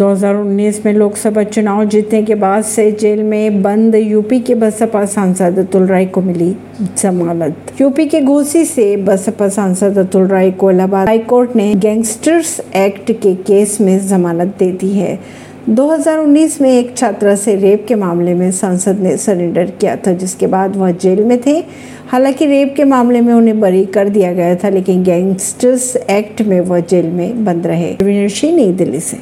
2019 में लोकसभा चुनाव जीतने के बाद से जेल में बंद यूपी के बसपा सांसद अतुल राय को मिली जमानत। यूपी के घोसी से बसपा सांसद अतुल राय को इलाहाबाद हाईकोर्ट ने गैंगस्टर्स एक्ट के केस में जमानत दे दी है। 2019 में एक छात्रा से रेप के मामले में सांसद ने सरेंडर किया था, जिसके बाद वह जेल में थे। हालाँकि रेप के मामले में उन्हें बरी कर दिया गया था, लेकिन गैंगस्टर्स एक्ट में वह जेल में बंद रहे। नई दिल्ली से।